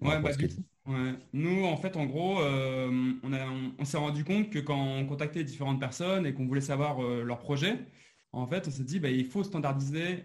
Bah, ouais, Nous, en fait, en gros, euh, on, on, s'est rendu compte que quand on contactait différentes personnes et qu'on voulait savoir leur projet, en fait, on s'est dit, bah, il faut standardiser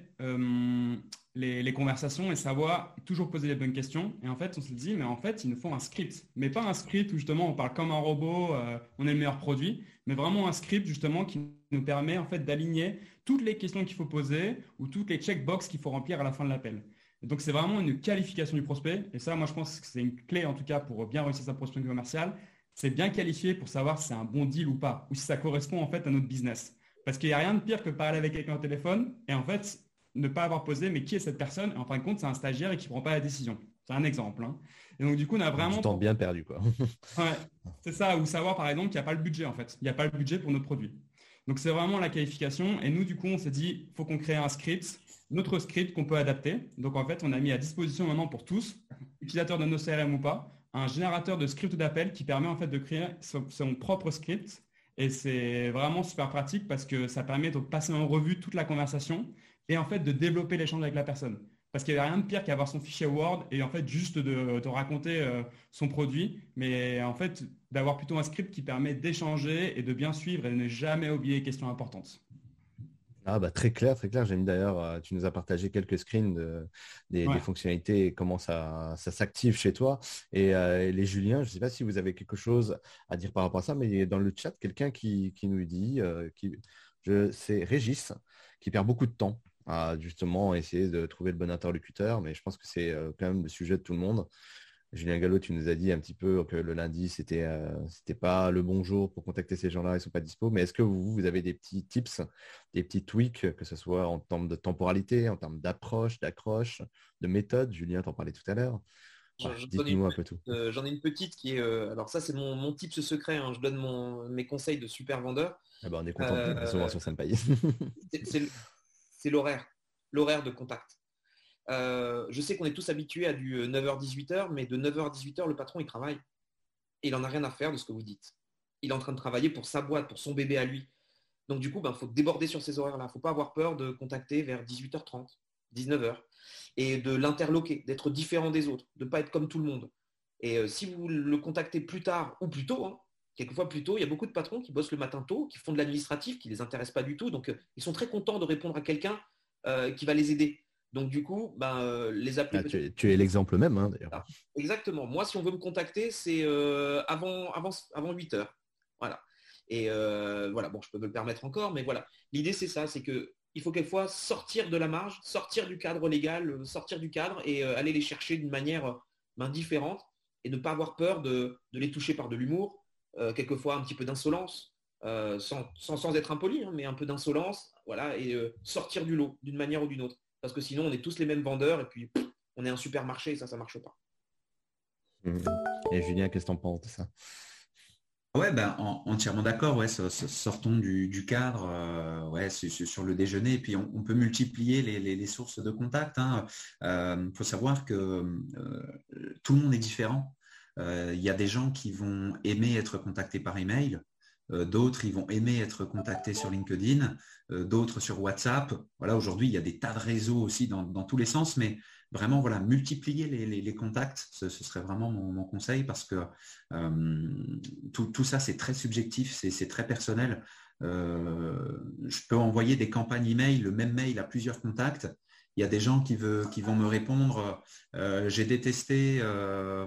les, conversations et savoir toujours poser les bonnes questions. Et en fait, on se dit, mais en fait, il nous faut un script. Mais pas un script où justement on parle comme un robot, euh, on est le meilleur produit, mais vraiment un script justement qui nous permet en fait d'aligner toutes les questions qu'il faut poser ou toutes les checkbox qu'il faut remplir à la fin de l'appel. Donc c'est vraiment une qualification du prospect. Et ça, moi, je pense que c'est une clé en tout cas pour bien réussir sa prospection commerciale. C'est bien qualifié pour savoir si c'est un bon deal ou pas, ou si ça correspond en fait à notre business. Parce qu'il n'y a rien de pire que parler avec quelqu'un au téléphone et en fait, ne pas avoir posé, mais qui est cette personne? En fin de compte, c'est un stagiaire et qui ne prend pas la décision. C'est un exemple. Hein. Et donc, du coup, on a vraiment. temps bien perdu, quoi. ouais, c'est ça. Ou savoir, par exemple, qu'il n'y a pas le budget, en fait. Il n'y a pas le budget pour nos produits. Donc, c'est vraiment la qualification. Et nous, du coup, on s'est dit, il faut qu'on crée un script, notre script qu'on peut adapter. Donc, en fait, on a mis à disposition maintenant pour tous, utilisateurs de nos CRM ou pas, un générateur de script d'appel qui permet, en fait, de créer son propre script. Et c'est vraiment super pratique parce que ça permet de passer en revue toute la conversation et en fait de développer l'échange avec la personne. Parce qu'il n'y a rien de pire qu'avoir son fichier Word et en fait juste de, raconter euh, son produit, mais en fait d'avoir plutôt un script qui permet d'échanger et de bien suivre et de ne jamais oublier les questions importantes. Ah bah très clair, très clair. J'aime d'ailleurs, euh, tu nous as partagé quelques screens des, fonctionnalités et comment ça, s'active chez toi. Euh, et, les Juliens, je ne sais pas si vous avez quelque chose à dire par rapport à ça, mais dans le chat, quelqu'un qui, nous dit, qui, c'est Régis, qui perd beaucoup de temps à justement essayer de trouver le bon interlocuteur, mais je pense que c'est euh, quand même le sujet de tout le monde. Julien Gallo, tu nous as dit un petit peu que le lundi, c'était euh, c'était pas le bon jour pour contacter ces gens-là, ils sont pas dispo. Mais est-ce que vous, vous avez des petits tips, des petits tweaks, que ce soit en termes de temporalité, en termes d'approche, d'accroche, de méthode? Julien, t'en parlais tout à l'heure. Dites-nous un peu tout. Euh, j'en ai une petite qui est. alors ça, c'est mon, mon tips secret. Hein. Je donne mon, mes conseils de super vendeur. Ah bah, on est content de recevoir sur Senpai. c'est c'est l'horaire, l'horaire de contact. Euh, je sais qu'on est tous habitués à du 9h-18h, euh, mais de 9h à 18h, le patron, il travaille. Il n'en a rien à faire de ce que vous dites. Il est en train de travailler pour sa boîte, pour son bébé à lui. Donc du coup, il ben, faut déborder sur ces horaires-là. Il ne faut pas avoir peur de contacter vers 18h30, 19h, et de l'interloquer, d'être différent des autres, de ne pas être comme tout le monde. Et euh, si vous le contactez plus tard ou plus tôt, hein, quelquefois plus tôt. Il y a beaucoup de patrons qui bossent le matin tôt, qui font de l'administratif, qui ne les intéresse pas du tout. Donc, euh, ils sont très contents de répondre à quelqu'un euh, qui va les aider. Donc, du coup, ben, euh, les appeler. Ah, tu, es, l'exemple même, hein, d'ailleurs. Ah, exactement. Moi, si on veut me contacter, c'est avant, avant, avant 8 heures. Voilà. Et voilà, bon, je peux me le permettre encore, mais voilà. L'idée, c'est ça, c'est que il faut quelquefois sortir de la marge, sortir du cadre légal, sortir du cadre et aller les chercher d'une manière ben, différente et ne pas avoir peur de les toucher par de l'humour, quelquefois un petit peu d'insolence, euh, sans, sans, être impoli, hein, mais un peu d'insolence, voilà, et euh, sortir du lot d'une manière ou d'une autre. Parce que sinon, on est tous les mêmes vendeurs et puis on est un supermarché et ça, ça ne marche pas. Mmh. Et Julien, qu'est-ce que tu en penses de ça? Ouais, ben, entièrement d'accord. Ouais, sortons du, cadre ouais, sur, le déjeuner. Et puis, on, peut multiplier les, sources de contact. Il hein. faut savoir que tout le monde est différent. Euh, il y a des gens qui vont aimer être contactés par email, euh, d'autres ils vont aimer être contactés sur LinkedIn, euh, d'autres sur WhatsApp. Voilà, aujourd'hui il y a des tas de réseaux aussi dans, tous les sens, mais vraiment voilà multiplier les, contacts, ce, serait vraiment mon, conseil parce que tout, ça c'est très subjectif, c'est très personnel. je peux envoyer des campagnes email, le même mail à plusieurs contacts il y a des gens qui, qui vont me répondre euh, j'ai détesté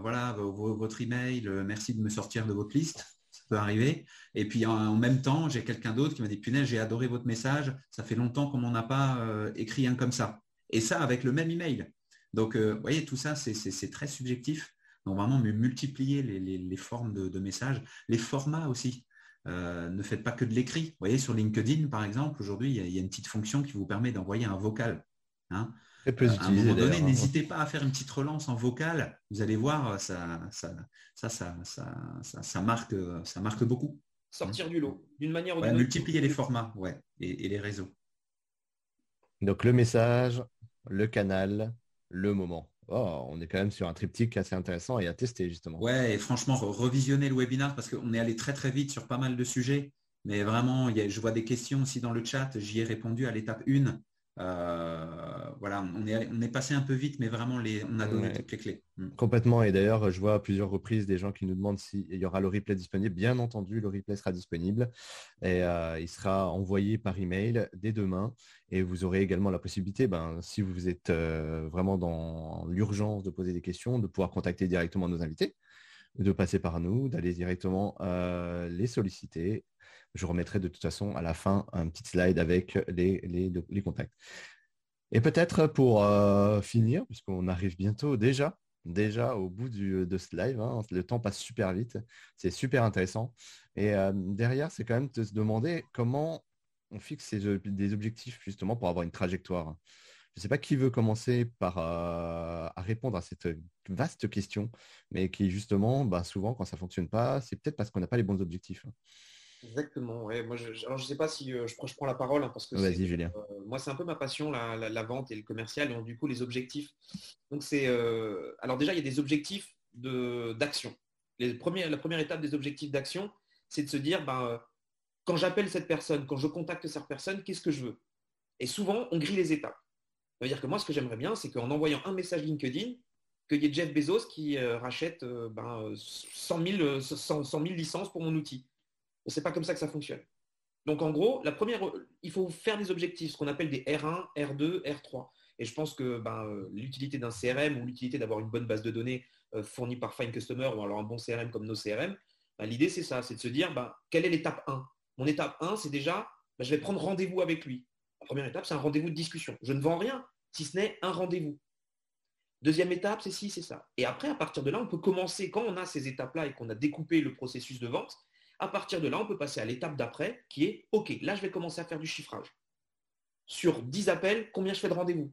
voilà, votre email, merci de me sortir de votre liste. Ça peut arriver. Et puis en, même temps, j'ai quelqu'un d'autre qui m'a dit punaise, j'ai adoré votre message. Ça fait longtemps qu'on m'en a pas écrit un comme ça. Et ça avec le même email. Donc, vous voyez, tout ça, c'est très subjectif. Donc vraiment multiplier les, formes de, messages, les formats aussi. Euh, ne faites pas que de l'écrit. Vous voyez, sur LinkedIn, par exemple, aujourd'hui, il, y, a une petite fonction qui vous permet d'envoyer un vocal. Hein. À un moment donné, hein. n'hésitez pas à faire une petite relance en vocal. Vous allez voir, ça, ça, ça, ça, marque, ça marque beaucoup. Sortir du lot, d'une manière ou d'une autre. Multiplier les formats ouais, et, les réseaux. Donc le message, le canal, le moment. Oh, on est quand même sur un triptyque assez intéressant et à tester justement. Ouais, et franchement, revisionner le webinaire parce qu'on est allé très très vite sur pas mal de sujets. Mais vraiment, je vois des questions aussi dans le chat. J'y ai répondu à l'étape 1. Euh, voilà, on est, on est passé un peu vite, mais vraiment, les, on a donné toutes les clés. Mm. Complètement. Et d'ailleurs, je vois à plusieurs reprises des gens qui nous demandent s'il y aura le replay disponible. Bien entendu, le replay sera disponible et euh, il sera envoyé par email dès demain. Et vous aurez également la possibilité, ben, si vous êtes euh, vraiment dans l'urgence de poser des questions, de pouvoir contacter directement nos invités, de passer par nous, d'aller directement les solliciter je remettrai de toute façon à la fin un petit slide avec les, contacts. Et peut-être pour euh, finir, puisqu'on arrive bientôt déjà, déjà au bout de ce live, hein, le temps passe super vite, c'est super intéressant. Et euh, derrière, c'est quand même de se demander comment on fixe des objectifs justement pour avoir une trajectoire. Je ne sais pas qui veut commencer par euh, à répondre à cette vaste question, mais qui justement, bah, souvent quand ça ne fonctionne pas, c'est peut-être parce qu'on n'a pas les bons objectifs. Exactement. Moi, je, ne sais pas si euh, je, prends la parole hein, parce que euh, moi, c'est un peu ma passion, la, vente et le commercial, et donc, du coup, les objectifs. Donc, c'est euh, alors déjà, il y a des objectifs d'action. la première étape des objectifs d'action, c'est de se dire, ben, quand j'appelle cette personne, quand je contacte cette personne, qu'est-ce que je veux? Et souvent, on grille les étapes. Ça veut dire que moi, ce que j'aimerais bien, c'est qu'en envoyant un message LinkedIn, qu'il y ait Jeff Bezos qui rachète ben, 100 000 licences pour mon outil ce n'est pas comme ça que ça fonctionne. Donc en gros, la première, il faut faire des objectifs, ce qu'on appelle des R1, R2, R3. Et je pense que ben, euh, l'utilité d'un CRM ou l'utilité d'avoir une bonne base de données euh, fournie par Fine Customer ou alors un bon CRM comme nos CRM, ben, l'idée c'est ça, c'est de se dire ben, quelle est l'étape 1 Mon étape 1, c'est déjà, je vais prendre rendez-vous avec lui. La première étape, c'est un rendez-vous de discussion. Je ne vends rien, si ce n'est un rendez-vous. Deuxième étape, c'est ci, c'est ça. Et après, à partir de là, on peut commencer, quand on a ces étapes-là et qu'on a découpé le processus de vente, à partir de là, on peut passer à l'étape d'après qui est OK, là, je vais commencer à faire du chiffrage. Sur 10 appels, combien je fais de rendez-vous?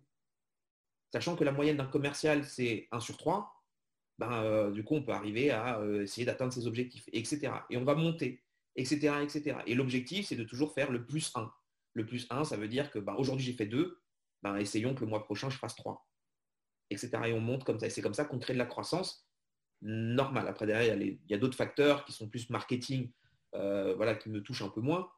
Sachant que la moyenne d'un commercial, c'est 1 sur 3, ben, euh, du coup, on peut arriver à euh, essayer d'atteindre ses objectifs, etc. Et on va monter, etc. etc. Et l'objectif, c'est de toujours faire le plus 1. Le plus 1, ça veut dire que ben, aujourd'hui, j'ai fait 2, ben, essayons que le mois prochain, je fasse 3, etc. Et on monte comme ça. Et c'est comme ça qu'on crée de la croissance normale. Après, derrière, il y a, d'autres facteurs qui sont plus marketing euh, voilà, qui me touche un peu moins.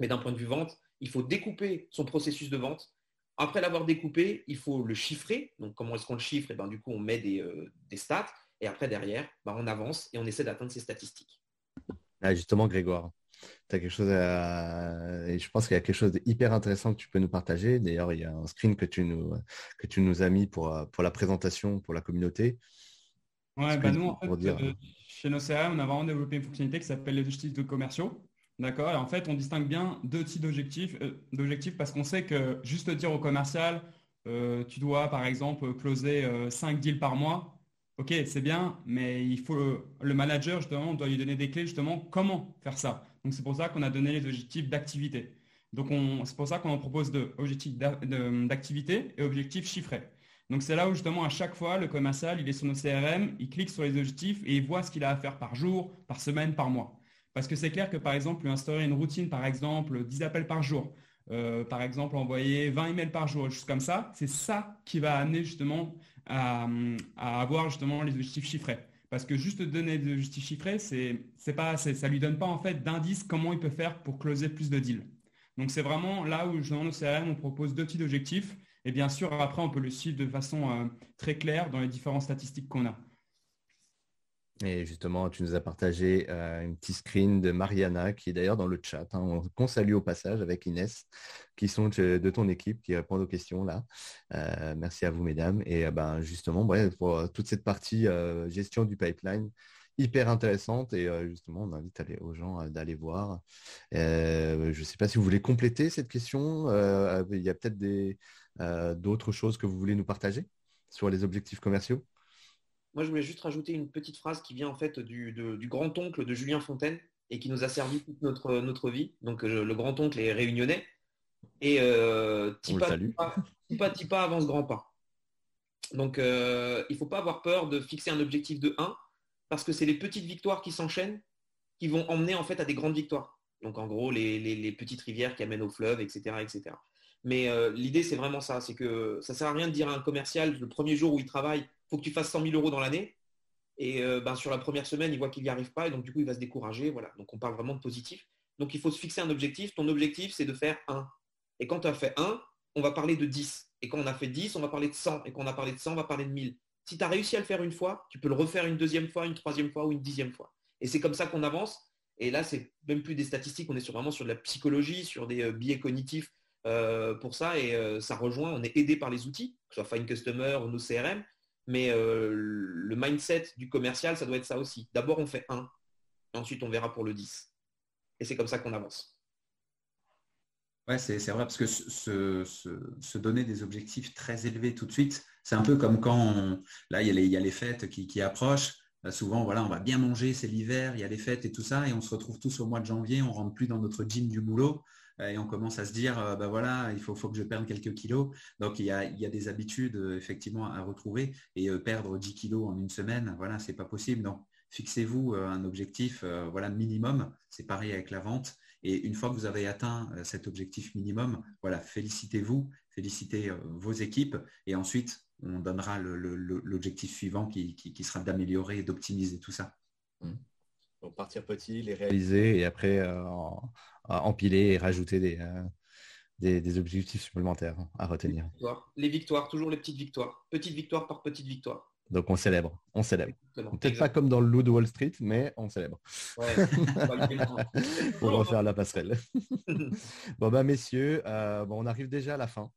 Mais d'un point de vue vente, il faut découper son processus de vente. Après l'avoir découpé, il faut le chiffrer. Donc, comment est-ce qu'on le chiffre? Et eh ben, Du coup, on met des, euh, stats. Et après, derrière, ben, on avance et on essaie d'atteindre ces statistiques. Ah, justement, Grégoire, tu as quelque chose Et je pense qu'il y a quelque chose d'hyper intéressant que tu peux nous partager. D'ailleurs, il y a un screen que tu nous, que tu nous as mis pour, pour la présentation, pour la communauté. Ouais, bah nous, en fait, euh, chez nos CRM, on a vraiment développé une fonctionnalité qui s'appelle les objectifs de commerciaux. D'accord? Et en fait, on distingue bien deux types d'objectifs, euh, d'objectifs parce qu'on sait que juste dire au commercial, euh, tu dois par exemple closer 5 deals par mois. Ok, c'est bien, mais il faut le, manager, justement, on doit lui donner des clés, justement, comment faire ça? Donc, c'est pour ça qu'on a donné les objectifs d'activité. Donc, c'est pour ça qu'on en propose deux, objectifs d'activité et objectifs chiffrés. Donc c'est là où justement à chaque fois, le commercial, il est sur nos CRM, il clique sur les objectifs et il voit ce qu'il a à faire par jour, par semaine, par mois. Parce que c'est clair que par exemple, lui instaurer une routine, par exemple, 10 appels par jour, euh, par exemple, envoyer 20 emails par jour, juste comme ça, c'est ça qui va amener justement à, avoir justement les objectifs chiffrés. Parce que juste donner des objectifs chiffrés, c'est, pas, ça lui donne pas en fait d'indices comment il peut faire pour closer plus de deals. Donc c'est vraiment là où dans nos CRM, on propose deux petits objectifs et bien sûr, après, on peut le suivre de façon euh, très claire dans les différentes statistiques qu'on a. Et justement, tu nous as partagé euh, une petite screen de Mariana, qui est d'ailleurs dans le chat, hein, qu'on salue au passage avec Inès, qui sont de ton équipe, qui répondent aux questions là. Euh, merci à vous, mesdames. Et ben, justement, pour toute cette partie gestion du pipeline, hyper intéressante et justement on invite aux gens d'aller voir. je ne sais pas si vous voulez compléter cette question. il y a peut-être d'autres choses que vous voulez nous partager sur les objectifs commerciaux? Moi, je voulais juste rajouter une petite phrase qui vient en fait du, grand-oncle de Julien Fontaine et qui nous a servi toute notre, notre vie. Donc, le grand-oncle est réunionnais. Et euh, Tipa, tipa, tipa, avance grand pas. Donc, il ne faut pas avoir peur de fixer un objectif de 1 parce que c'est les petites victoires qui s'enchaînent qui vont emmener en fait à des grandes victoires. Donc, en gros, les, petites rivières qui amènent au fleuve, etc. etc. Mais euh, l'idée, c'est vraiment ça. C'est que ça ne sert à rien de dire à un commercial, le premier jour où il travaille, il faut que tu fasses 100 000 euros dans l'année. Et euh, ben, sur la première semaine, il voit qu'il n'y arrive pas. Et donc, du coup, il va se décourager. Voilà. Donc, on parle vraiment de positif. Donc, il faut se fixer un objectif. Ton objectif, c'est de faire 1. Et quand tu as fait 1, on va parler de 10. Et quand on a fait 10, on va parler de 100. Et quand on a parlé de 100, on va parler de 1000. Si tu as réussi à le faire une fois, tu peux le refaire une deuxième fois, une troisième fois ou une dixième fois. Et c'est comme ça qu'on avance. Et là, c'est même plus des statistiques, on est vraiment sur de la psychologie, sur des euh, biais cognitifs euh, pour ça et euh, ça rejoint, on est aidé par les outils, que ce soit Fine Customer ou nos CRM, mais euh, le mindset du commercial, ça doit être ça aussi. D'abord, on fait un, ensuite on verra pour le 10. Et c'est comme ça qu'on avance. Ouais, c'est vrai, parce que se, donner des objectifs très élevés tout de suite, c'est un peu comme quand là, il y, a les, fêtes qui, approchent. souvent, voilà, on va bien manger, c'est l'hiver, il y a les fêtes et tout ça, et on se retrouve tous au mois de janvier, on rentre plus dans notre gym du boulot. Euh, et on commence à se dire, ben voilà, il faut, que je perde quelques kilos. Donc il y a, des habitudes euh, effectivement à retrouver et perdre 10 kilos en une semaine, voilà, c'est pas possible. Donc fixez-vous un objectif voilà, minimum. C'est pareil avec la vente. Et une fois que vous avez atteint cet objectif minimum, voilà, félicitez-vous, félicitez vos équipes et ensuite on donnera l'objectif suivant qui, sera d'améliorer et d'optimiser tout ça. Mmh. Donc partir petit, les réaliser et après empiler et rajouter euh, des, des, objectifs supplémentaires à retenir. Les victoires. toujours les petites victoires. Petite victoire par petite victoire. Donc on célèbre, on célèbre. Peut-être pas comme dans le loup de Wall Street, mais on célèbre. Pour refaire la passerelle. bon bah messieurs, euh, bon, on arrive déjà à la fin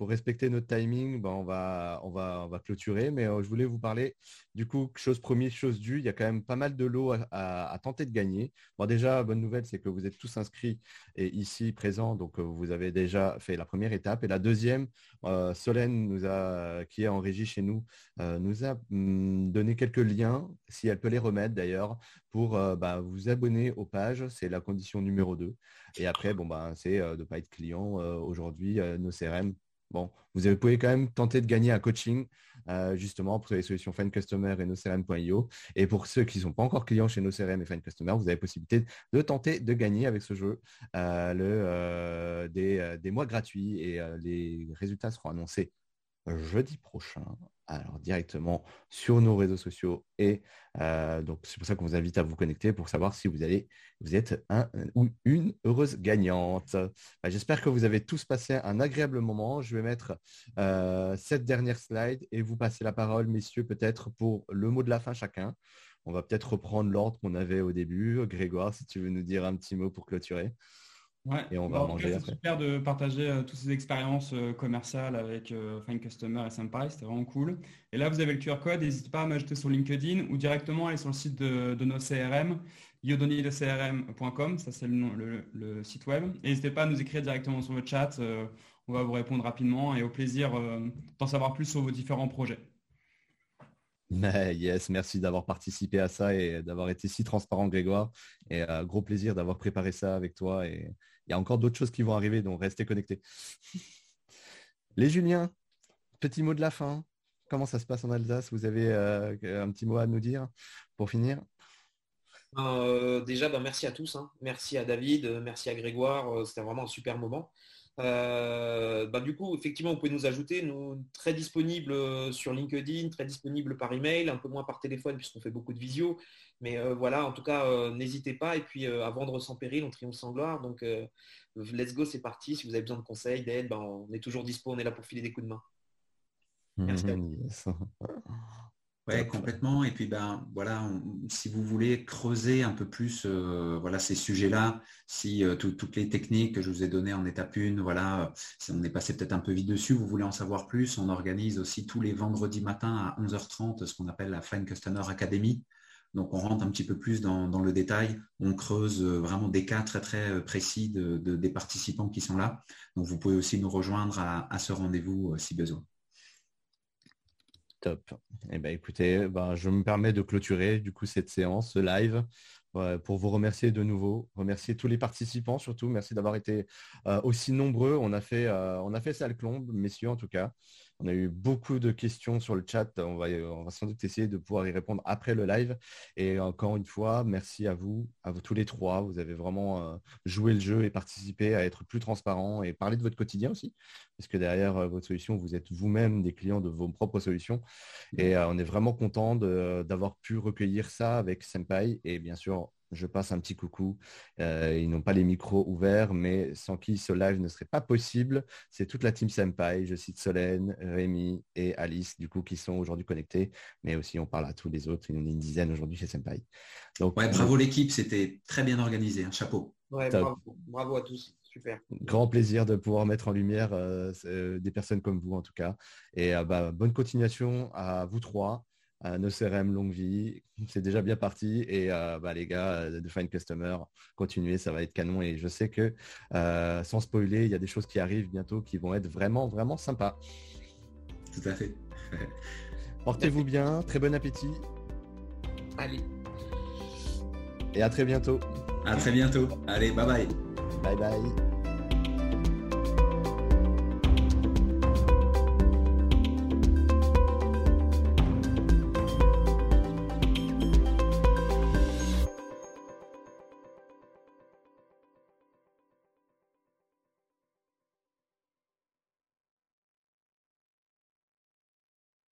pour respecter notre timing, ben, on, va, on, va, on va clôturer. Mais euh, je voulais vous parler, du coup, chose première, chose due, il y a quand même pas mal de lots à, tenter de gagner. Bon, déjà, bonne nouvelle, c'est que vous êtes tous inscrits et ici présents, donc euh, vous avez déjà fait la première étape. Et la deuxième, euh, Solène, nous a, qui est en régie chez nous, nous a mm, donné quelques liens, si elle peut les remettre d'ailleurs, pour bah, vous abonner aux pages. C'est la condition numéro 2. Et après, bon, bah, c'est de ne pas être client aujourd'hui, nos CRM Bon, vous pouvez quand même tenter de gagner un coaching euh, justement pour les solutions Fine Customer et NoCRM.io. Et pour ceux qui ne sont pas encore clients chez NoCRM et Fine Customer, vous avez possibilité de tenter de gagner avec ce jeu euh, euh, des, mois gratuits et les résultats seront annoncés jeudi prochain alors directement sur nos réseaux sociaux. Et euh, donc, c'est pour ça qu'on vous invite à vous connecter pour savoir si vous, allez, vous êtes un ou une heureuse gagnante. Bah, j'espère que vous avez tous passé un agréable moment. Je vais mettre euh, cette dernière slide et vous passer la parole, messieurs, peut-être pour le mot de la fin chacun. On va peut-être reprendre l'ordre qu'on avait au début. Grégoire, si tu veux nous dire un petit mot pour clôturer. Ouais. Et on va bah, manger super de partager euh, toutes ces expériences euh, commerciales avec euh, Fine Customer et Senpai, c'était vraiment cool. Et là, vous avez le QR code, n'hésitez pas à m'ajouter sur LinkedIn ou directement aller sur le site de, nos CRM, yodonidecrm.com, ça c'est le, le, site web. N'hésitez pas à nous écrire directement sur le chat, on va vous répondre rapidement et au plaisir d'en savoir plus sur vos différents projets. Yes, merci d'avoir participé à ça et d'avoir été si transparent, Grégoire. Et gros plaisir d'avoir préparé ça avec toi. Et il y a encore d'autres choses qui vont arriver, donc restez connectés. Les Juliens, petit mot de la fin. Comment ça se passe en Alsace? Vous avez euh, un petit mot à nous dire pour finir? Euh, Déjà, bah, merci à tous. Hein. Merci à David, merci à Grégoire. Euh, c'était vraiment un super moment. Bah, du coup, effectivement, vous pouvez nous ajouter, nous très disponibles sur LinkedIn, très disponibles par email, un peu moins par téléphone puisqu'on fait beaucoup de visio. Mais euh, voilà, en tout cas, euh, n'hésitez pas. Et puis, euh, à vendre sans péril, on triomphe sans gloire. Donc, let's go, c'est parti. Si vous avez besoin de conseils, d'aide, ben, on est toujours dispo. On est là pour filer des coups de main. Merci. Ouais, complètement. Et puis ben voilà, si vous voulez creuser un peu plus euh, voilà ces sujets-là, si euh, toutes les techniques que je vous ai données en étape 1, voilà, si on est passé peut-être un peu vite dessus, vous voulez en savoir plus, on organise aussi tous les vendredis matins à 11h30 ce qu'on appelle la Fine Customer Academy. Donc on rentre un petit peu plus dans, le détail, on creuse euh, vraiment des cas très très précis de, des participants qui sont là. Donc vous pouvez aussi nous rejoindre à ce rendez-vous si besoin. Top. Eh ben, écoutez, ben, je me permets de clôturer du coup cette séance, ce live, pour vous remercier de nouveau, remercier tous les participants surtout. Merci d'avoir été euh, aussi nombreux. On a fait, euh, on a fait clombe, messieurs en tout cas. On a eu beaucoup de questions sur le chat. On va, on va sans doute essayer de pouvoir y répondre après le live. Et encore une fois, merci à vous, à vous tous les trois. Vous avez vraiment euh, joué le jeu et participé à être plus transparent et parler de votre quotidien aussi. Parce que derrière euh, votre solution, vous êtes vous-même des clients de vos propres solutions. Et euh, on est vraiment content d'avoir pu recueillir ça avec Senpai. Et bien sûr, je passe un petit coucou. Euh, ils n'ont pas les micros ouverts, mais sans qui ce live ne serait pas possible. C'est toute la team Senpai. Je cite Solène, Rémi et Alice, du coup, qui sont aujourd'hui connectés. Mais aussi, on parle à tous les autres. Il y en a une dizaine aujourd'hui chez Senpai. Donc, bravo l'équipe. C'était très bien organisé. Un chapeau. bravo, à tous. Super. Grand plaisir de pouvoir mettre en lumière euh, euh, des personnes comme vous, en tout cas. Et bah, bonne continuation à vous trois nos CRM longue vie. C'est déjà bien parti. Et euh, bah, les gars euh, de Find Customer, continuez, ça va être canon. Et je sais que euh, sans spoiler, il y a des choses qui arrivent bientôt qui vont être vraiment, vraiment sympas. Tout à fait. Portez-vous bien, très bon appétit. Allez. Et à très bientôt. À très bientôt. Allez, bye bye. Bye bye.